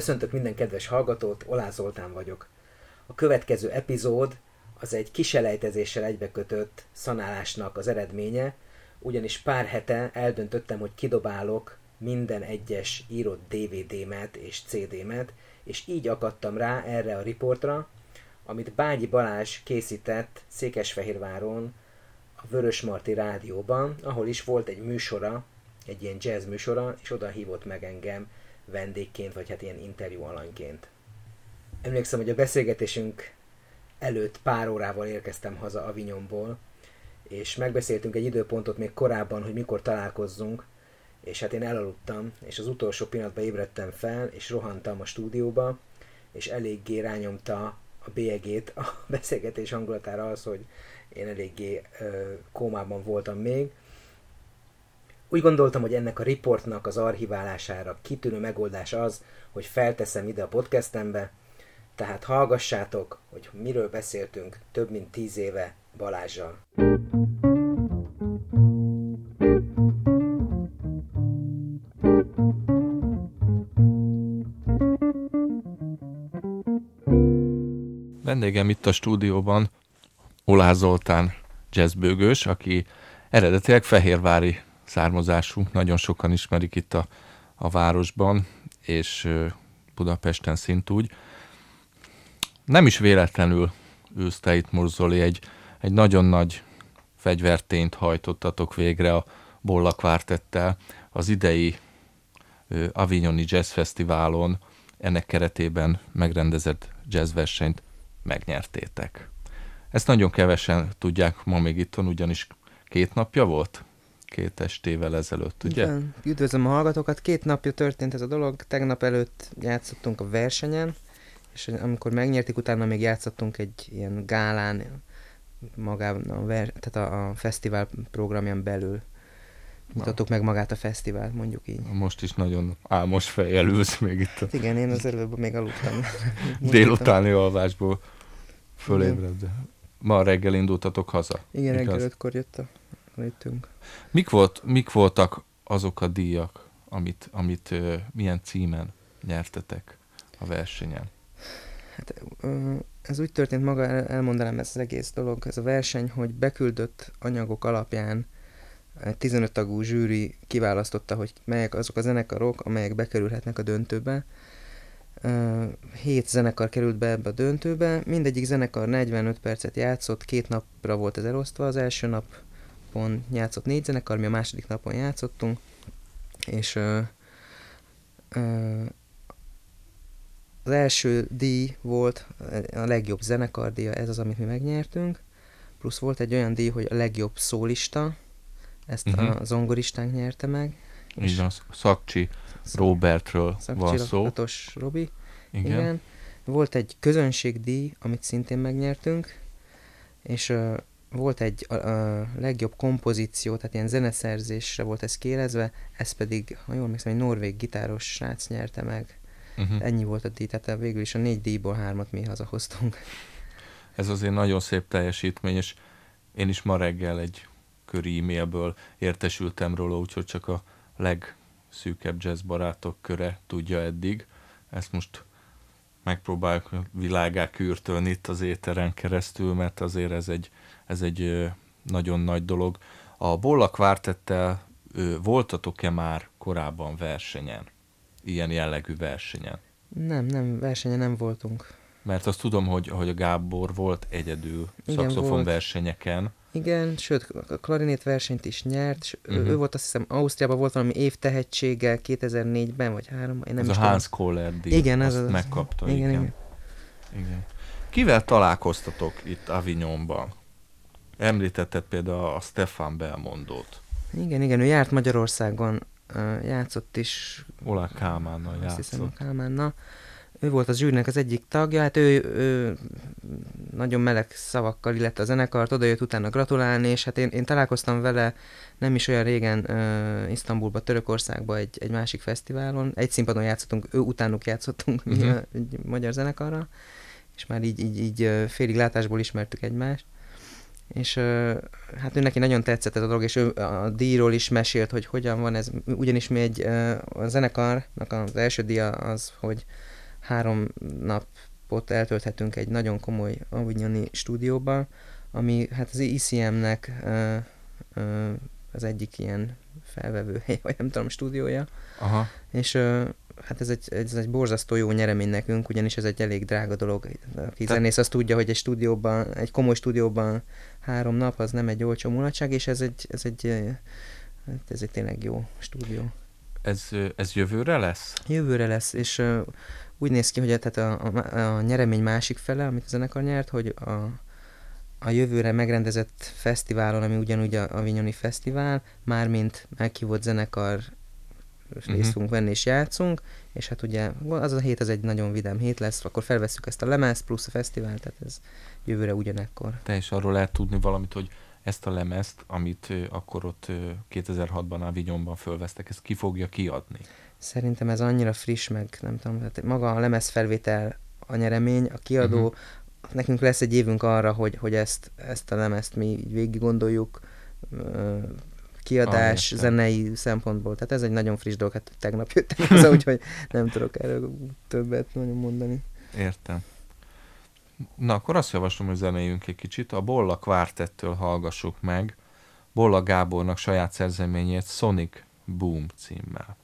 Köszöntök minden kedves hallgatót, Olá Zoltán vagyok. A következő epizód az egy kiselejtezéssel egybekötött szanálásnak az eredménye, ugyanis pár hete eldöntöttem, hogy kidobálok minden egyes írott DVD-met és CD-met, és így akadtam rá erre a riportra, amit Bágyi Balázs készített Székesfehérváron a Vörösmarty rádióban, ahol is volt egy műsora, egy ilyen jazz műsora, és oda hívott meg engem vendégként, vagy hát ilyen interjú alanyként. Emlékszem, hogy a beszélgetésünk előtt pár órával érkeztem haza Avignonból, és megbeszéltünk egy időpontot még korábban, hogy mikor találkozzunk, és hát én elaludtam, és az utolsó pillanatban ébredtem fel, és rohantam a stúdióba, és eléggé rányomta a bélyegét a beszélgetés hangulatára az, hogy én eléggé ö, kómában voltam még, úgy gondoltam, hogy ennek a riportnak az archiválására kitűnő megoldás az, hogy felteszem ide a podcastembe, tehát hallgassátok, hogy miről beszéltünk több mint tíz éve Balázsjal. Vendégem itt a stúdióban Olá Zoltán jazzbőgős, aki eredetileg fehérvári származású, nagyon sokan ismerik itt a, a városban, és Budapesten szintúgy. Nem is véletlenül ülsz te itt, Murzoli, egy, egy nagyon nagy fegyvertényt hajtottatok végre a Bolla Quartettel. Az idei Avignoni Jazz Fesztiválon ennek keretében megrendezett jazzversenyt megnyertétek. Ezt nagyon kevesen tudják ma még itthon, ugyanis két napja volt? Két estével ezelőtt, ugye? Igen. Üdvözlöm a hallgatókat. Két napja történt ez a dolog. Tegnap előtt játszottunk a versenyen, és amikor megnyertik, utána még játszottunk egy ilyen gálán, magában a, ver, tehát a, a fesztivál programján belül. Mutattuk meg magát a fesztivált, mondjuk így. Most is nagyon álmos fejjel ülsz még itt. A... Hát igen, én az előbb még aludtam. Délutáni alvásból fölébredve. Ma reggel indultatok haza? Igen, reggel ötkor jött a jöttünk. Mik, volt, mik voltak azok a díjak, amit, amit milyen címen nyertetek a versenyen? Hát, ez úgy történt maga, elmondanám ezt az egész dolog, ez a verseny, hogy beküldött anyagok alapján egy 15 tagú zsűri kiválasztotta, hogy melyek azok a zenekarok, amelyek bekerülhetnek a döntőbe. Hét zenekar került be ebbe a döntőbe, mindegyik zenekar 45 percet játszott, két napra volt ez elosztva, az első nap napon játszott négy zenekar, mi a második napon játszottunk, és ö, ö, az első díj volt a legjobb zenekardíja, ez az, amit mi megnyertünk, plusz volt egy olyan díj, hogy a legjobb szólista, ezt uh-huh. a zongoristánk nyerte meg. Így van, Szakcsi Robertről Szakcsi van szó. Robi. Igen. Igen. Volt egy közönségdíj, amit szintén megnyertünk, és volt egy a, a legjobb kompozíció, tehát ilyen zeneszerzésre volt ez kérezve, ez pedig, ha jól emlékszem, egy norvég gitáros srác nyerte meg. Uh-huh. Ennyi volt a díj, tehát végül is a négy díjból hármat mi hazahoztunk. Ez azért nagyon szép teljesítmény, és én is ma reggel egy köri e-mailből értesültem róla, úgyhogy csak a legszűkebb jazz barátok köre tudja eddig. Ezt most megpróbáljuk világá kürtölni itt az éteren keresztül, mert azért ez egy ez egy nagyon nagy dolog. A Bolla Quartettel voltatok-e már korábban versenyen? Ilyen jellegű versenyen? Nem, nem, versenyen nem voltunk. Mert azt tudom, hogy, hogy a Gábor volt egyedül szakszofon versenyeken. Igen, sőt, a klarinét versenyt is nyert, és uh-huh. ő volt azt hiszem, Ausztriában volt valami év tehetsége 2004-ben, vagy három, én nem ez is a Hans Kohler díj, igen, ez az, megkapta. Igen, igen. igen. igen. Kivel találkoztatok itt Avignonban? Említetted például a Stefan Belmondót. Igen, igen, ő járt Magyarországon, játszott is. Olá Kálmánnal játszott. Hiszem, a Kálmánnal. Ő volt az zsűrnek az egyik tagja, hát ő, ő nagyon meleg szavakkal illette a zenekart, oda jött utána gratulálni, és hát én, én találkoztam vele nem is olyan régen uh, Isztambulba, Törökországba egy, egy másik fesztiválon. Egy színpadon játszottunk, ő utánuk játszottunk uh-huh. egy magyar zenekarra, és már így, így, így félig látásból ismertük egymást és hát ő neki nagyon tetszett ez a dolog, és ő a díjról is mesélt, hogy hogyan van ez, ugyanis mi egy, a zenekarnak az első díja az, hogy három napot eltölthetünk egy nagyon komoly avignoni stúdióban, ami hát az ICM-nek uh, uh, az egyik ilyen felvevő hely, vagy nem tudom, stúdiója. Aha. És uh, hát ez egy, ez egy borzasztó jó nyeremény nekünk, ugyanis ez egy elég drága dolog. Aki Te... zenész, azt tudja, hogy egy stúdióban, egy komoly stúdióban három nap, az nem egy olcsó mulatság, és ez egy, ez egy, hát ez egy tényleg jó stúdió. Ez, ez jövőre lesz? Jövőre lesz, és úgy néz ki, hogy tehát a, a, a nyeremény másik fele, amit a zenekar nyert, hogy a, a jövőre megrendezett fesztiválon, ami ugyanúgy a Avignoni Fesztivál, mármint meghívott zenekar uh-huh. részt fogunk venni és játszunk, és hát ugye az a hét az egy nagyon vidám hét lesz, akkor felveszük ezt a lemez plusz a fesztivál, tehát ez jövőre ugyanekkor. Te is arról lehet tudni valamit, hogy ezt a lemezt, amit akkor ott uh, 2006-ban Avignonban fölvesztek, ezt ki fogja kiadni? Szerintem ez annyira friss, meg nem tudom, tehát maga a lemez felvétel a nyeremény, a kiadó, uh-huh. nekünk lesz egy évünk arra, hogy, hogy ezt, ezt a lemezt mi végig gondoljuk, kiadás, ah, zenei szempontból. Tehát ez egy nagyon friss dolog, hát tegnap jöttem haza, úgyhogy nem tudok erről többet nagyon mondani. Értem. Na, akkor azt javaslom, hogy zenéljünk egy kicsit. A Bolla Quartettől hallgassuk meg Bolla Gábornak saját szerzeményét Sonic Boom címmel.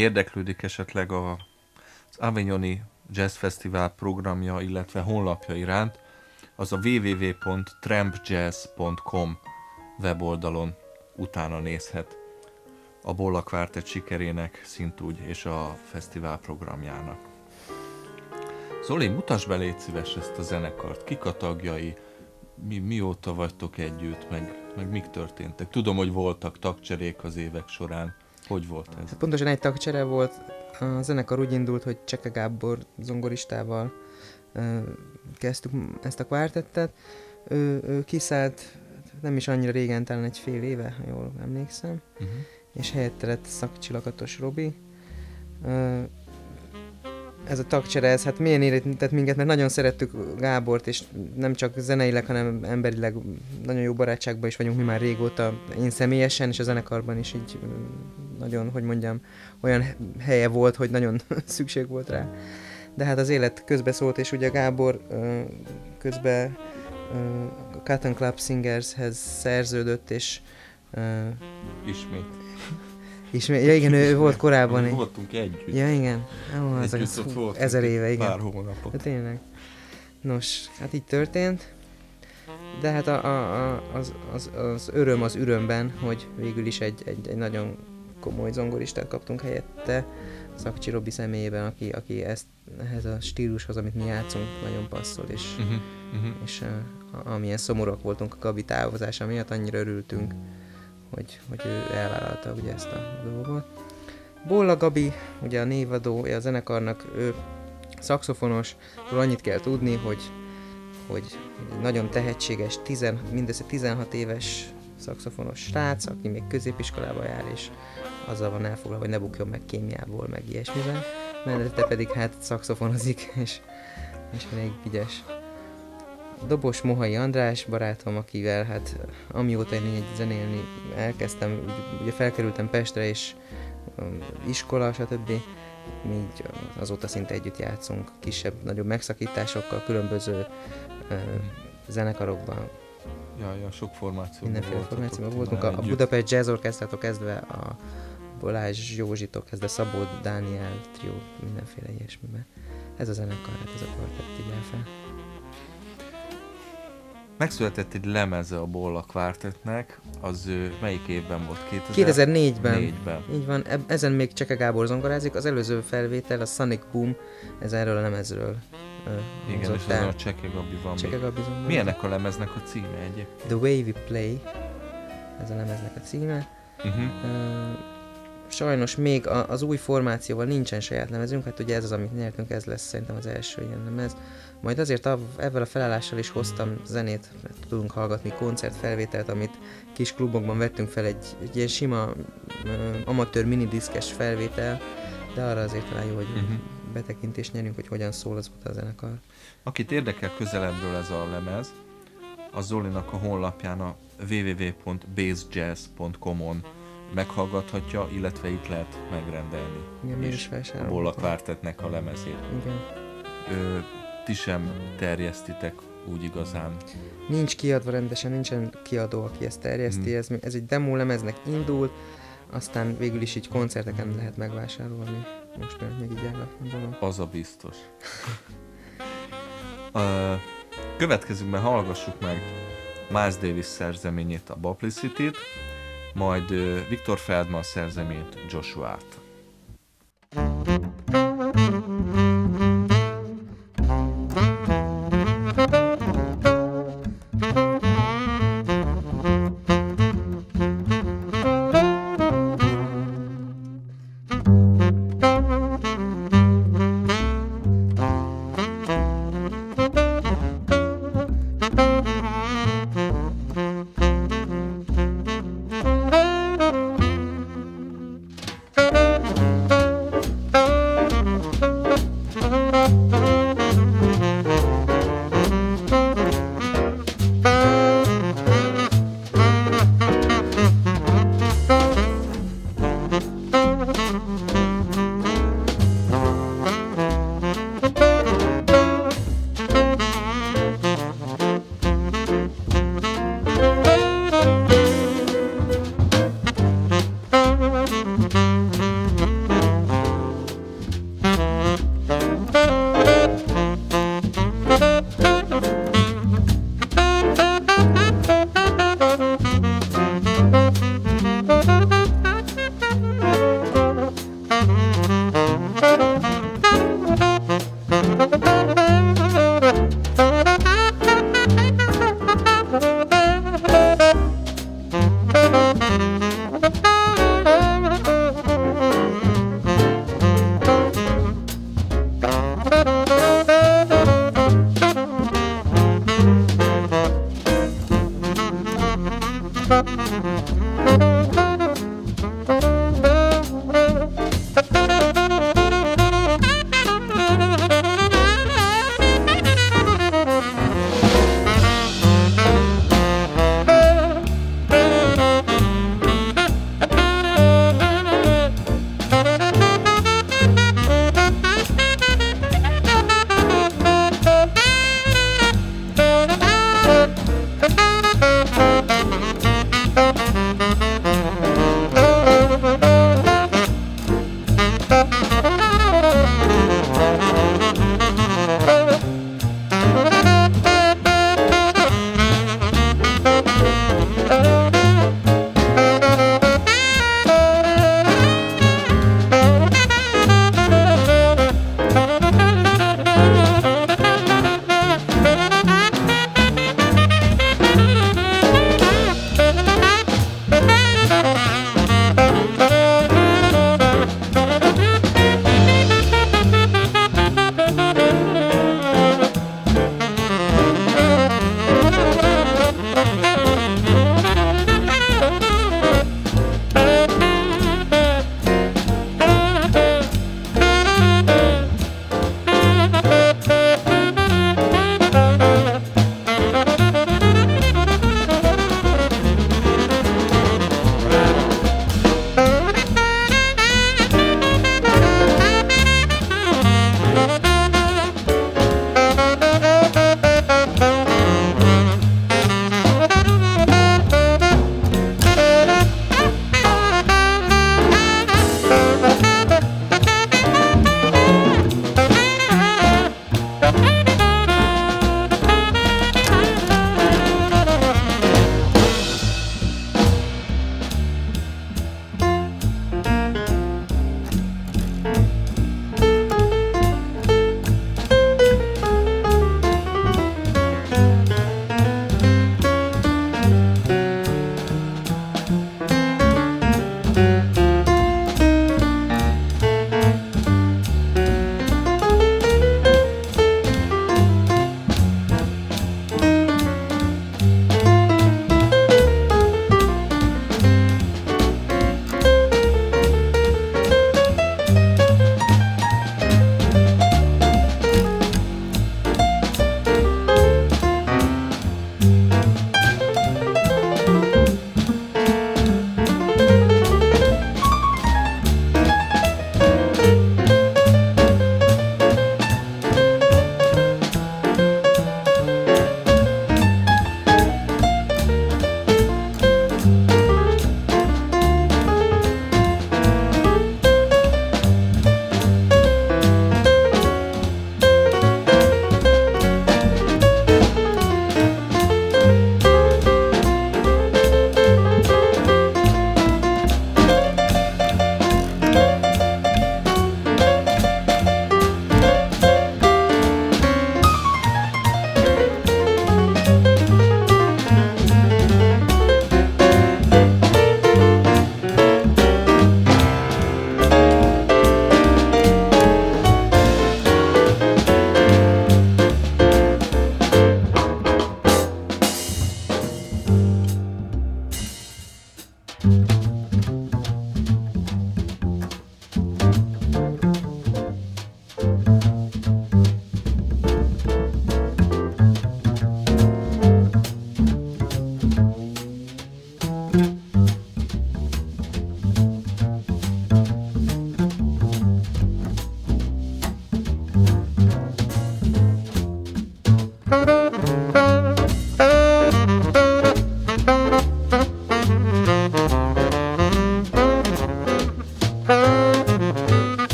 Érdeklődik esetleg a, az Avignoni Jazz Festival programja, illetve honlapja iránt, az a www.trampjazz.com weboldalon utána nézhet a Bolla Quartet sikerének szintúgy és a fesztivál programjának. Zoli, mutasd be légy szíves ezt a zenekart. Kik a tagjai? Mi, mióta vagytok együtt? Meg, meg mik történtek? Tudom, hogy voltak tagcserék az évek során. Hogy volt ez? Pontosan egy tagcsere volt. A zenekar úgy indult, hogy Cseke Gábor zongoristával kezdtük ezt a kvártettet. Ő, ő kiszállt nem is annyira régen, talán egy fél éve, ha jól emlékszem, uh-huh. és helyette lett szakcsilakatos Robi. Ez a tagcsere, ez hát milyen érintett minket, mert nagyon szerettük Gábort, és nem csak zeneileg, hanem emberileg nagyon jó barátságban is vagyunk mi már régóta, én személyesen, és a zenekarban is így nagyon, hogy mondjam, olyan helye volt, hogy nagyon szükség volt rá de hát az élet közbe szólt, és ugye Gábor közben Cotton Club Singershez szerződött, és Ismét. Ismét, ja igen, ő volt korábban. Egy... Voltunk együtt. Ja igen. Ó, az együtt ott volt. Ezer éve, igen. Pár hónapot. Hát tényleg. Nos, hát így történt. De hát a, a, a, az, az, az öröm az ürömben, hogy végül is egy, egy, egy nagyon komoly zongoristát kaptunk helyette, Szakcsi Robi személyében, aki, aki ezt, ehhez a stílushoz, amit mi játszunk, nagyon passzol, és, uh-huh, uh-huh. és uh, amilyen szomorúak voltunk a Gabi távozása miatt, annyira örültünk, hogy, hogy ő elvállalta ugye ezt a dolgot. Bolla Gabi, ugye a névadó, a zenekarnak, ő szakszofonos, annyit kell tudni, hogy, hogy nagyon tehetséges, tizen, mindössze 16 éves szakszofonos srác, aki még középiskolába jár, és azzal van elfoglalva, hogy ne bukjon meg kémiából, meg ilyesmivel. Mellette pedig hát szakszofonozik, és, és elég ügyes. Dobos Mohai András barátom, akivel hát amióta én így zenélni elkezdtem, ugye felkerültem Pestre, és um, iskola, stb. Mi így azóta szinte együtt játszunk, kisebb, nagyobb megszakításokkal, különböző uh, zenekarokban, Ja, ja, sok formáció. Mindenféle formációban voltunk. A, a Budapest Jazz Orchestrától kezdve a Balázs Józsitól kezdve Szabó Dániel trió, mindenféle ilyesmiben. Ez a zenekar, hát ez a kvartett így fel. Megszületett egy lemeze a Bolla Quartetnek, az ő, melyik évben volt? 2004-ben. 2004-ben. Így van, ezen még Cseke Gábor zongorázik, az előző felvétel, a Sonic Boom, ez erről a lemezről uh, Igen, és az a Cseke Gabi van Cseke Gabi Milyenek a lemeznek a címe egyébként? The Way We Play, ez a lemeznek a címe. Uh-huh. Uh, sajnos még a, az új formációval nincsen saját lemezünk, hát ugye ez az, amit nyertünk, ez lesz szerintem az első ilyen lemez. Majd azért a, ebben a felállással is hoztam zenét, mert tudunk hallgatni koncertfelvételt, amit kis klubokban vettünk fel, egy, egy ilyen sima uh, amatőr minidiszkes felvétel, de arra azért talán jó, hogy uh-huh. betekintést nyerünk, hogy hogyan szól az a zenekar. Akit érdekel közelebbről ez a lemez, a Zolinak a honlapján a www.basejazz.com-on meghallgathatja, illetve itt lehet megrendelni. Igen, és is a Quartetnek a lemezét. Igen. Ö, ti sem terjesztitek úgy igazán. Nincs kiadva rendesen, nincsen kiadó, aki ezt terjeszti. Hmm. Ez, ez egy demo lemeznek indult, aztán végül is így koncerteken lehet megvásárolni. Most már még így el dolog. Az a biztos. uh, következőkben hallgassuk meg Miles Davis szerzeményét, a Publicity-t, majd Viktor Feldman szerzeményt Joshua-t.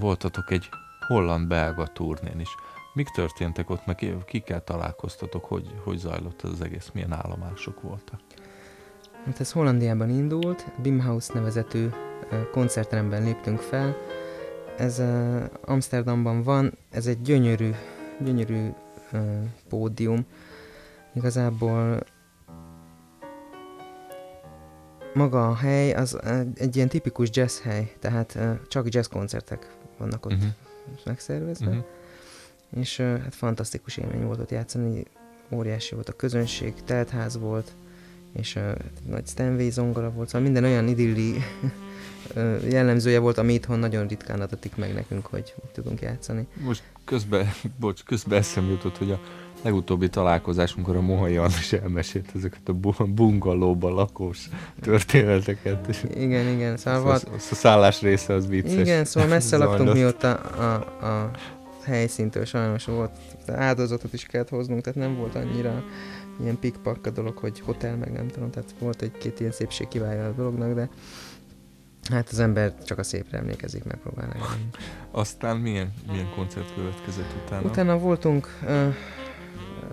Voltatok egy holland-belga turnén is. Mik történtek ott, meg kikkel találkoztatok, hogy, hogy zajlott az egész, milyen állomások voltak? Hát ez Hollandiában indult, Bimhaus nevezetű koncertteremben léptünk fel. Ez Amsterdamban van, ez egy gyönyörű, gyönyörű pódium. Igazából maga a hely az egy ilyen tipikus jazz hely, tehát csak jazz koncertek vannak ott uh-huh. megszervezve. Uh-huh. És hát fantasztikus élmény volt ott játszani, óriási volt a közönség, teltház volt, és uh, nagy Stanway zongora volt, szóval minden olyan idilli jellemzője volt, ami itthon nagyon ritkán adatik meg nekünk, hogy tudunk játszani. Most közben, bocs, közben eszem jutott, hogy a legutóbbi találkozásunkkor a Mohai is elmesélt ezeket a bungalóba lakós történeteket. Igen, igen. Szóval a, a szállás része az vicces. Igen, szóval messze laktunk mi ott a, a, a helyszíntől, sajnos volt áldozatot is kellett hoznunk, tehát nem volt annyira ilyen pikpak a dolog, hogy hotel, meg nem tudom, tehát volt egy-két ilyen szépség kiválja a dolognak, de hát az ember csak a szépre emlékezik, megpróbálni. Aztán milyen, milyen koncert következett utána? Utána voltunk, uh,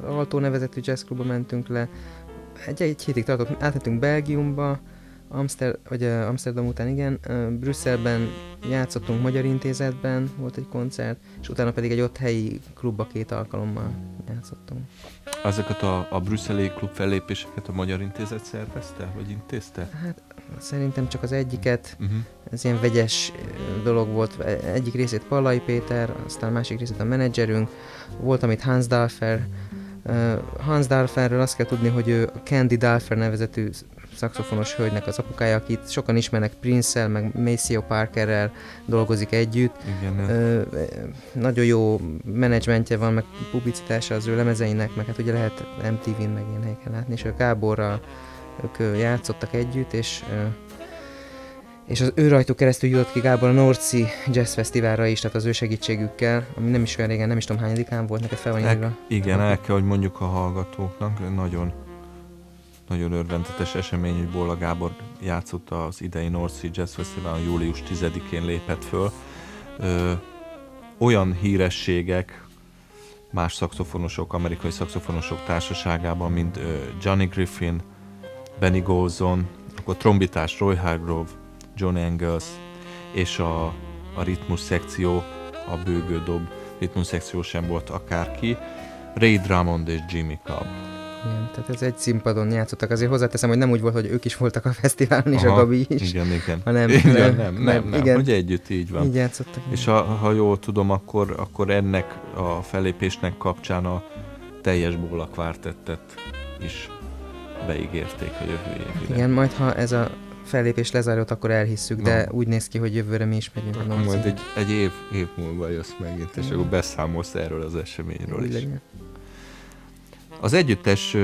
Alto nevezetű jazzklubba mentünk le, egy, egy hétig tartott, átmentünk Belgiumba, Amster, vagy uh, Amsterdam után igen, uh, Brüsszelben játszottunk Magyar Intézetben, volt egy koncert, és utána pedig egy ott helyi klubba két alkalommal játszottunk. Azokat a, a brüsszeli klub fellépéseket a Magyar Intézet szervezte, vagy intézte? Hát szerintem csak az egyiket, uh-huh. ez ilyen vegyes dolog volt, egyik részét Pallai Péter, aztán a másik részét a menedzserünk, volt, amit Hans Dalfer, uh, Hans Dalferről azt kell tudni, hogy ő a Candy Dalfer nevezetű szakszofonos hölgynek az apukája, akit sokan ismernek Prince-el, meg Maceo Parkerrel dolgozik együtt. Igen, Ö, nagyon jó menedzsmentje van, meg publicitása az ő lemezeinek, meg hát ugye lehet MTV-n meg ilyen helyeken látni, és a Gáborral ők játszottak együtt, és és az ő rajtuk keresztül jutott ki Gábor a Norci Jazz Fesztiválra is, tehát az ő segítségükkel, ami nem is olyan régen, nem is tudom hányadikán volt neked fel van írva. Igen, el kell, hogy mondjuk a hallgatóknak, nagyon nagyon örvendetes esemény, hogy Bola Gábor játszott az idei North Sea Jazz Festival, július 10-én lépett föl. Ö, olyan hírességek, más szakszofonosok, amerikai szakszofonosok társaságában, mint ö, Johnny Griffin, Benny Golson, akkor trombitás Roy Hargrove, John Engels, és a, a ritmus szekció, a bőgődob ritmus szekció sem volt akárki, Ray Drummond és Jimmy Cobb igen, tehát ez egy színpadon játszottak. Azért hozzáteszem, hogy nem úgy volt, hogy ők is voltak a fesztiválon, és Aha, a Gabi is. Igen, igen. Hanem, igen, nem, nem, nem, nem, igen, hogy együtt így van. Így játszottak. És ha, ha jól tudom, akkor, akkor ennek a felépésnek kapcsán a teljes Bóla kvártettet is beígérték a jövő évre. Igen, majd ha ez a fellépés lezárult, akkor elhisszük, de úgy néz ki, hogy jövőre mi is megyünk. Akkor majd egy, egy év, év múlva jössz megint, és akkor beszámolsz erről az eseményről is. Legyen. Az együttes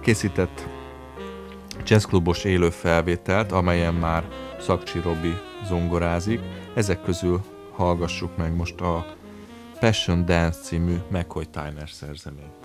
készített jazzklubos élő felvételt, amelyen már Szakcsi Robi zongorázik. Ezek közül hallgassuk meg most a Passion Dance című McCoy Tyner szerzeményt.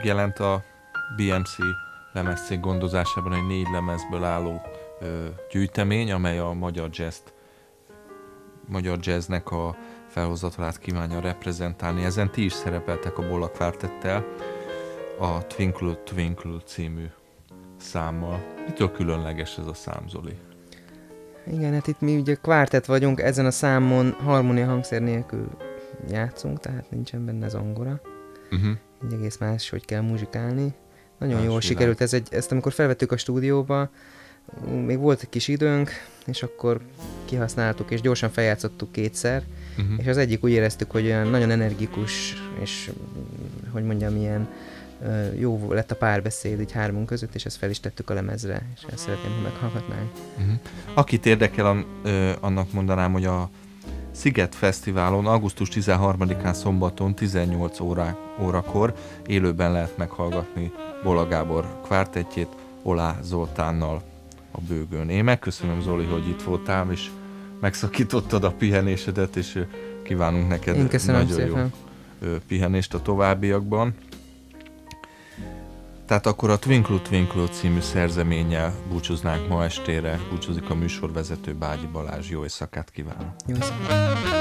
megjelent a BMC lemezcég gondozásában egy négy lemezből álló ö, gyűjtemény, amely a magyar jazz magyar jazznek a felhozatalát kívánja reprezentálni. Ezen ti is szerepeltek a Bolla Quartettel a Twinkle Twinkle című számmal. Mitől különleges ez a szám, Zoli? Igen, hát itt mi ugye kvártet vagyunk, ezen a számon harmónia hangszer nélkül játszunk, tehát nincsen benne zongora. Uh-huh. Így egész más, hogy kell muzsikálni. Nagyon más jól világ. sikerült ez egy, ezt amikor felvettük a stúdióba, még volt egy kis időnk, és akkor kihasználtuk, és gyorsan feljátszottuk kétszer, uh-huh. és az egyik úgy éreztük, hogy olyan nagyon energikus, és hogy mondjam, ilyen jó lett a párbeszéd így hármunk között, és ezt fel is tettük a lemezre, és ezt szeretném, ha meghallgatnánk. Uh-huh. Akit érdekel, annak mondanám, hogy a Sziget Fesztiválon augusztus 13-án szombaton 18 órá, órakor élőben lehet meghallgatni Bola Gábor kvártetjét Olá Zoltánnal a bőgőn. Én megköszönöm Zoli, hogy itt voltál, és megszakítottad a pihenésedet, és kívánunk neked Én nagyon szépen. jó pihenést a továbbiakban. Tehát akkor a Twinkle Twinkle című szerzeménnyel búcsúznánk ma estére. Búcsúzik a műsorvezető Bágyi Balázs. Jó éjszakát kívánok! Jó éjszakát!